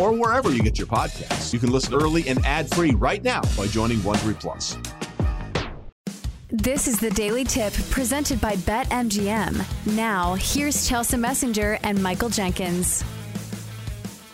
or wherever you get your podcasts. You can listen early and ad-free right now by joining Wondery Plus. This is the Daily Tip presented by BetMGM. Now, here's Chelsea Messenger and Michael Jenkins.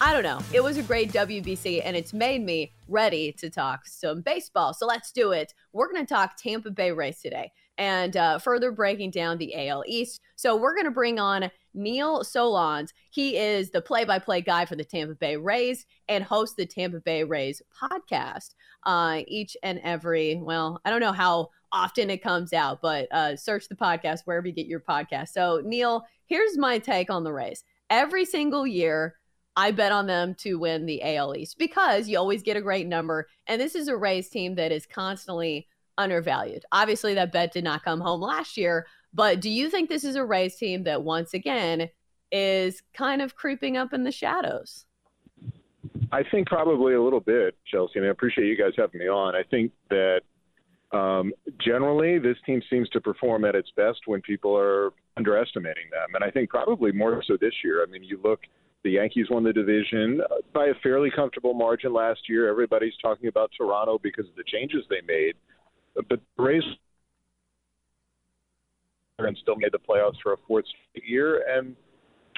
I don't know. It was a great WBC and it's made me ready to talk some baseball. So let's do it. We're going to talk Tampa Bay Rays today and uh, further breaking down the AL East. So we're going to bring on Neil Solondz. He is the play by play guy for the Tampa Bay Rays and hosts the Tampa Bay Rays podcast uh, each and every, well, I don't know how often it comes out, but uh, search the podcast wherever you get your podcast. So, Neil, here's my take on the Rays. Every single year, I bet on them to win the AL East because you always get a great number. And this is a Rays team that is constantly undervalued. Obviously, that bet did not come home last year. But do you think this is a Rays team that once again is kind of creeping up in the shadows? I think probably a little bit, Chelsea. And I appreciate you guys having me on. I think that um, generally, this team seems to perform at its best when people are underestimating them, and I think probably more so this year. I mean, you look, the Yankees won the division uh, by a fairly comfortable margin last year. Everybody's talking about Toronto because of the changes they made, but the Rays and still made the playoffs for a fourth year and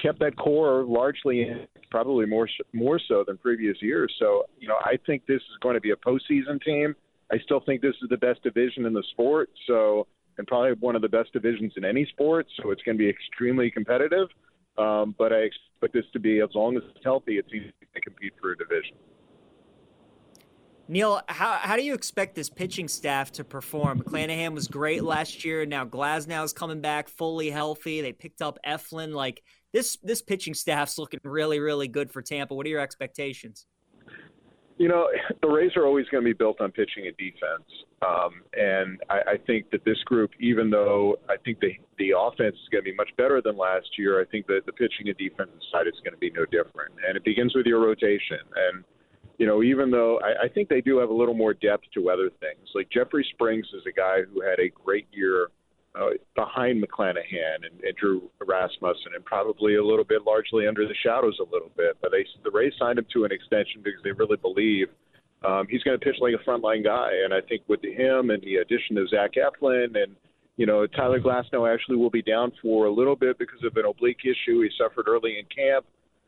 kept that core largely probably more more so than previous years. So, you know, I think this is going to be a postseason team. I still think this is the best division in the sport. So, and probably one of the best divisions in any sport. So it's going to be extremely competitive. Um, but I expect this to be, as long as it's healthy, it's easy to compete for a division. Neil, how, how do you expect this pitching staff to perform? McClanahan was great last year. Now Glasnow is coming back fully healthy. They picked up Eflin. Like this, this pitching staff's looking really, really good for Tampa. What are your expectations? You know, the Rays are always going to be built on pitching and defense, um, and I, I think that this group, even though I think the the offense is going to be much better than last year, I think that the pitching and defensive side is going to be no different, and it begins with your rotation. And you know, even though I, I think they do have a little more depth to other things, like Jeffrey Springs is a guy who had a great year uh, behind McClanahan and, and Drew Rasmussen, and probably a little bit largely under the shadows a little bit. But they the Rays signed him to an extension because they really believe um, he's going to pitch like a frontline guy. And I think with him and the addition of Zach Eflin and you know Tyler Glasnow actually will be down for a little bit because of an oblique issue he suffered early in camp.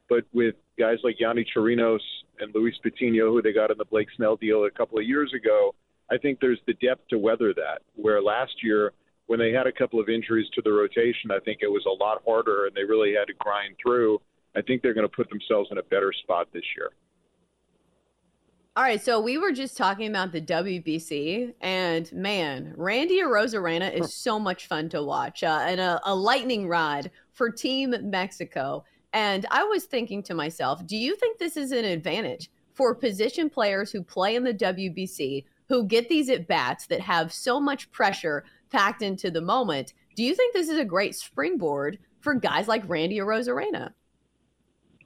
But with guys like Yonny Chirinos and Luis Patino, who they got in the Blake Snell deal a couple of years ago, I think there's the depth to weather that. Where last year when they had a couple of injuries to the rotation, I think it was a lot harder and they really had to grind through. I think they're going to put themselves in a better spot this year. All right, so we were just talking about the WBC, and man, Randy Arozarena is so much fun to watch, uh, and a, a lightning rod for Team Mexico. And I was thinking to myself, do you think this is an advantage for position players who play in the WBC, who get these at bats that have so much pressure packed into the moment? Do you think this is a great springboard for guys like Randy Arozarena?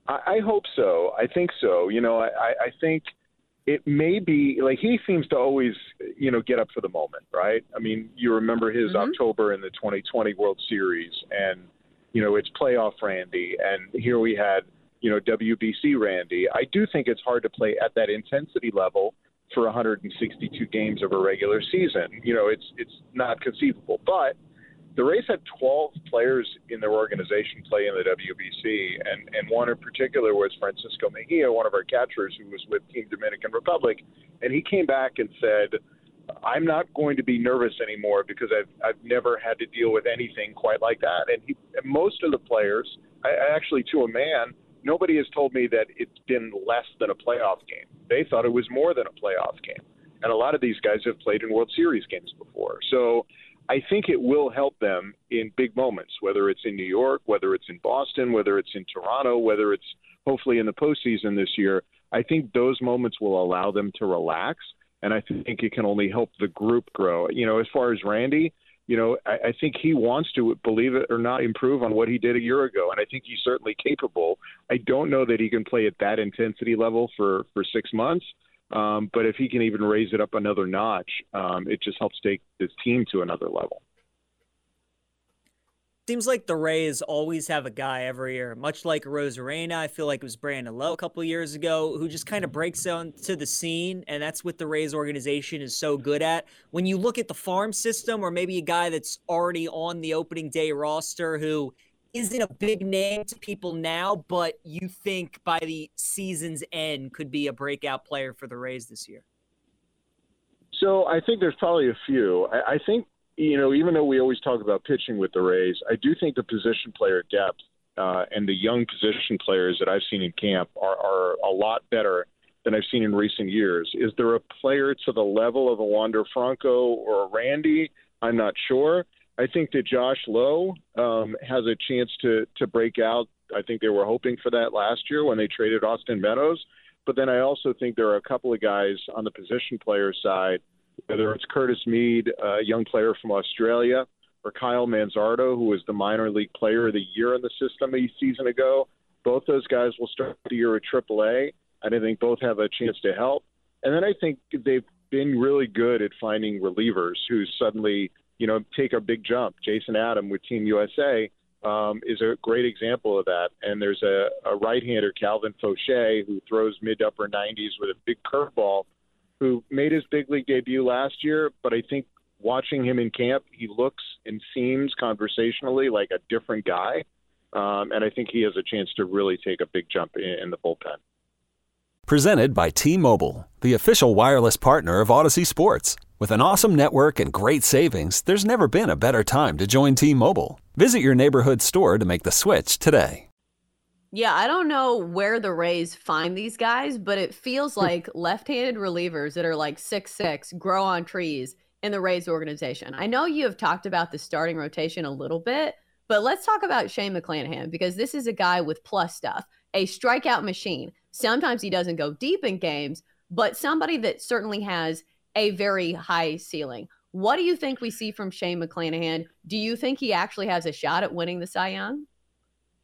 I, I hope so. I think so. You know, I, I think it may be like he seems to always, you know, get up for the moment, right? I mean, you remember his mm-hmm. October in the 2020 World Series, and you know, it's playoff Randy, and here we had, you know, WBC Randy. I do think it's hard to play at that intensity level for 162 games of a regular season. You know, it's it's not conceivable, but the Rays had 12 players in their organization play in the WBC, and, and one in particular was Francisco Mejia, one of our catchers who was with Team Dominican Republic. And he came back and said, I'm not going to be nervous anymore because I've, I've never had to deal with anything quite like that. And he, most of the players, I, actually to a man, nobody has told me that it's been less than a playoff game. They thought it was more than a playoff game. And a lot of these guys have played in World Series games before. So I think it will help them in big moments, whether it's in New York, whether it's in Boston, whether it's in Toronto, whether it's hopefully in the postseason this year. I think those moments will allow them to relax, and I think it can only help the group grow. You know, as far as Randy, you know, I, I think he wants to believe it or not improve on what he did a year ago, and I think he's certainly capable. I don't know that he can play at that intensity level for for six months. Um, but if he can even raise it up another notch, um, it just helps take this team to another level. Seems like the Rays always have a guy every year, much like Arozarena. I feel like it was Brandon Lowe a couple years ago, who just kind of breaks onto the scene, and that's what the Rays organization is so good at. When you look at the farm system, or maybe a guy that's already on the opening day roster who isn't a big name to people now, but you think by the season's end could be a breakout player for the Rays this year? So I think there's probably a few. I, I think, you know, even though we always talk about pitching with the Rays, I do think the position player depth uh, and the young position players that I've seen in camp are, are a lot better than I've seen in recent years. Is there a player to the level of a Wander Franco or a Randy? I'm not sure. I think that Josh Lowe um, has a chance to to break out. I think they were hoping for that last year when they traded Austin Meadows. But then I also think there are a couple of guys on the position player side, whether it's Curtis Mead, a young player from Australia, or Kyle Manzardo, who was the minor league player of the year in the system a season ago. Both those guys will start the year at AAA, I think both have a chance to help. And then I think they've been really good at finding relievers who suddenly you know, take a big jump. Jason Adam with Team USA um, is a great example of that. And there's a, a right-hander, Calvin Faucher, who throws mid upper 90s with a big curveball, who made his big league debut last year. But I think watching him in camp, he looks and seems conversationally like a different guy. Um, and I think he has a chance to really take a big jump in, in the bullpen. Presented by T Mobile, the official wireless partner of Audacy Sports. With an awesome network and great savings, there's never been a better time to join T Mobile. Visit your neighborhood store to make the switch today. Yeah, I don't know where the Rays find these guys, but it feels hmm. like left handed relievers that are like six six grow on trees in the Rays organization. I know you have talked about the starting rotation a little bit, but let's talk about Shane McClanahan because this is a guy with plus stuff, a strikeout machine. Sometimes he doesn't go deep in games, but somebody that certainly has a very high ceiling. What do you think we see from Shane McClanahan? Do you think he actually has a shot at winning the Cy Young?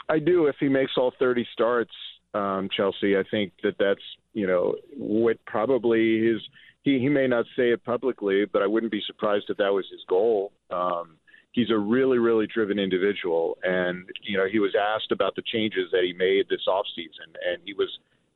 I do. If he makes all 30 starts, um, Chelsea, I think that that's you know what probably his. He he may not say it publicly, but I wouldn't be surprised if that was his goal. Um, he's a really really driven individual, and you know he was asked about the changes that he made this offseason, and he was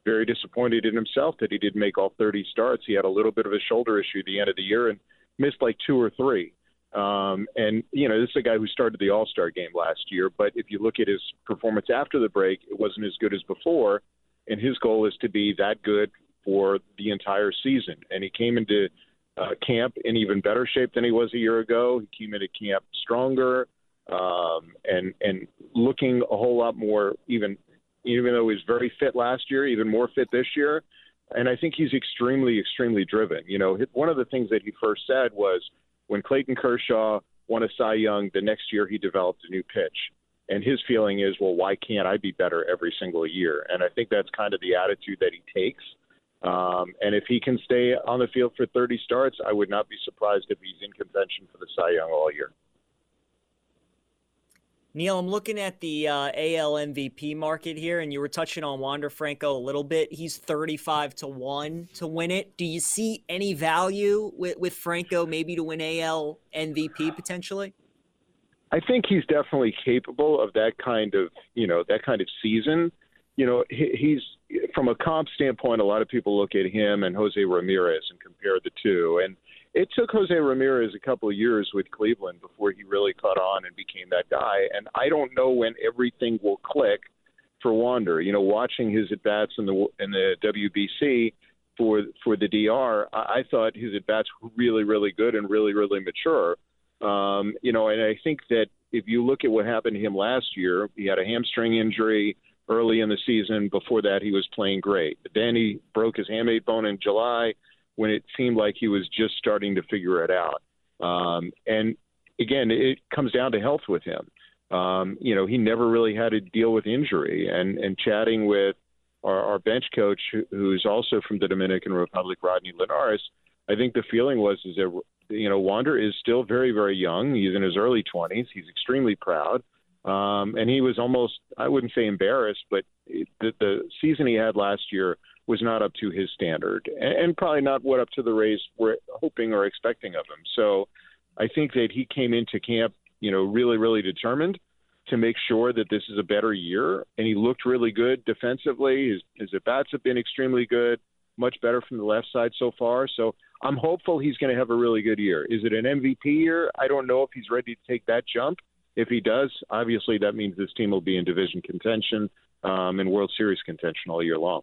very disappointed in himself that he didn't make all 30 starts. He had a little bit of a shoulder issue at the end of the year and missed like two or three. Um, and, you know, this is a guy who started the All Star game last year, but if you look at his performance after the break, it wasn't as good as before. And his goal is to be that good for the entire season. And he came into uh, camp in even better shape than he was a year ago. He came into camp stronger um, and and looking a whole lot more even even though he was very fit last year, even more fit this year. and I think he's extremely, extremely driven. You know, one of the things that he first said was when Clayton Kershaw won a Cy Young, the next year he developed a new pitch. And his feeling is, well, why can't I be better every single year? And I think that's kind of the attitude that he takes. Um, and if he can stay on the field for 30 starts, I would not be surprised if he's in contention for the Cy Young all year. Neil, I'm looking at the uh, AL MVP market here, and you were touching on Wander Franco a little bit. He's 35 to 1 to win it. Do you see any value with, with Franco maybe to win AL MVP potentially? I think he's definitely capable of that kind of, you know, that kind of season. You know, he, he's from a comp standpoint, a lot of people look at him and Jose Ramirez and compare the two. And it took Jose Ramirez a couple of years with Cleveland before he really caught on and became that guy. And I don't know when everything will click for Wander. You know, watching his at bats in the in the WBC for for the DR, I, I thought his at bats were really really good and really really mature. Um, you know, and I think that if you look at what happened to him last year, he had a hamstring injury early in the season. Before that, he was playing great. Then he broke his hamate bone in July when it seemed like he was just starting to figure it out. Um, and again, it comes down to health with him. Um, you know, he never really had to deal with injury. And and chatting with our, our bench coach, who's also from the Dominican Republic, Rodney Linares, I think the feeling was is that you know Wander is still very very young. He's in his early 20s. He's extremely proud. Um, and he was almost, I wouldn't say embarrassed, but the, the season he had last year was not up to his standard, and probably not what up to the Rays were hoping or expecting of him. So, I think that he came into camp, you know, really, really determined to make sure that this is a better year, and he looked really good defensively. His, his at bats have been extremely good, much better from the left side so far. So, I'm hopeful he's going to have a really good year. Is it an MVP year? I don't know if he's ready to take that jump. If he does, obviously that means this team will be in division contention um, and World Series contention all year long.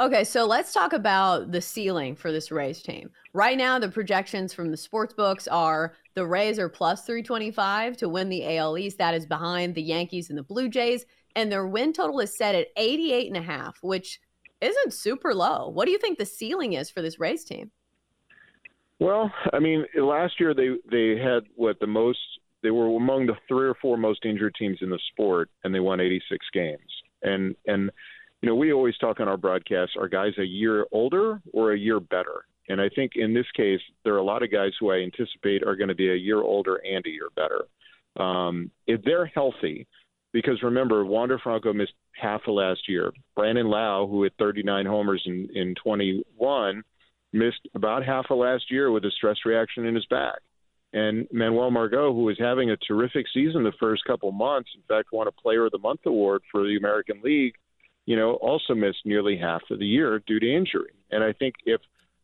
Okay, so let's talk about the ceiling for this Rays team. Right now, the projections from the sports books are the Rays are plus 325 to win the AL East. That is behind the Yankees and the Blue Jays. And their win total is set at 88 and a half, which isn't super low. What do you think the ceiling is for this Rays team? Well, I mean, last year they they had what the most they were among the three or four most injured teams in the sport, and they won 86 games. And and you know, we always talk on our broadcasts, are guys a year older or a year better? And I think in this case, there are a lot of guys who I anticipate are going to be a year older and a year better. Um, if they're healthy, because remember, Wander Franco missed half of last year. Brandon Lowe, who had 39 homers in, in 21, missed about half of last year with a stress reaction in his back. And Manuel Margot, who was having a terrific season the first couple months, in fact, won a Player of the Month award for the American League you know, also missed nearly half of the year due to injury. And I think if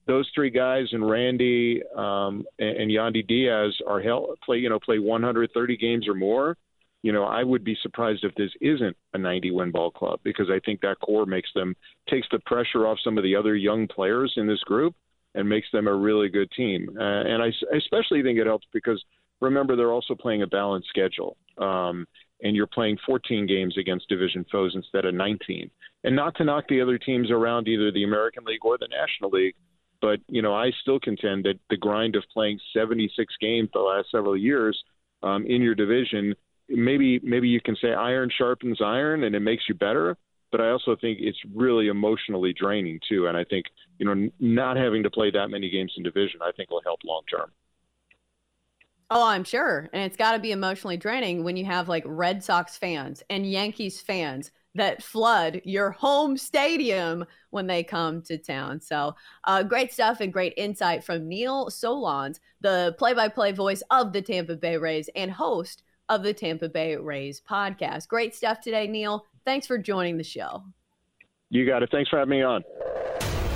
those three guys and Randy um, and, and Yandy Diaz are held, play, you know, play 130 games or more, you know, I would be surprised if this isn't a 90 win ball club because I think that core makes them takes the pressure off some of the other young players in this group and makes them a really good team. Uh, and I, I especially think it helps because remember they're also playing a balanced schedule. Um, and you're playing 14 games against division foes instead of 19. And not to knock the other teams around either the American League or the National League, but you know I still contend that the grind of playing 76 games the last several years um, in your division, maybe maybe you can say iron sharpens iron and it makes you better. But I also think it's really emotionally draining too, and I think you know not having to play that many games in division, I think will help long term. Oh, I'm sure. And it's got to be emotionally draining when you have like Red Sox fans and Yankees fans that flood your home stadium when they come to town. So, uh, great stuff and great insight from Neil Solondz, the play by play voice of the Tampa Bay Rays and host of the Tampa Bay Rays podcast. Great stuff today, Neil. Thanks for joining the show. You got it. Thanks for having me on.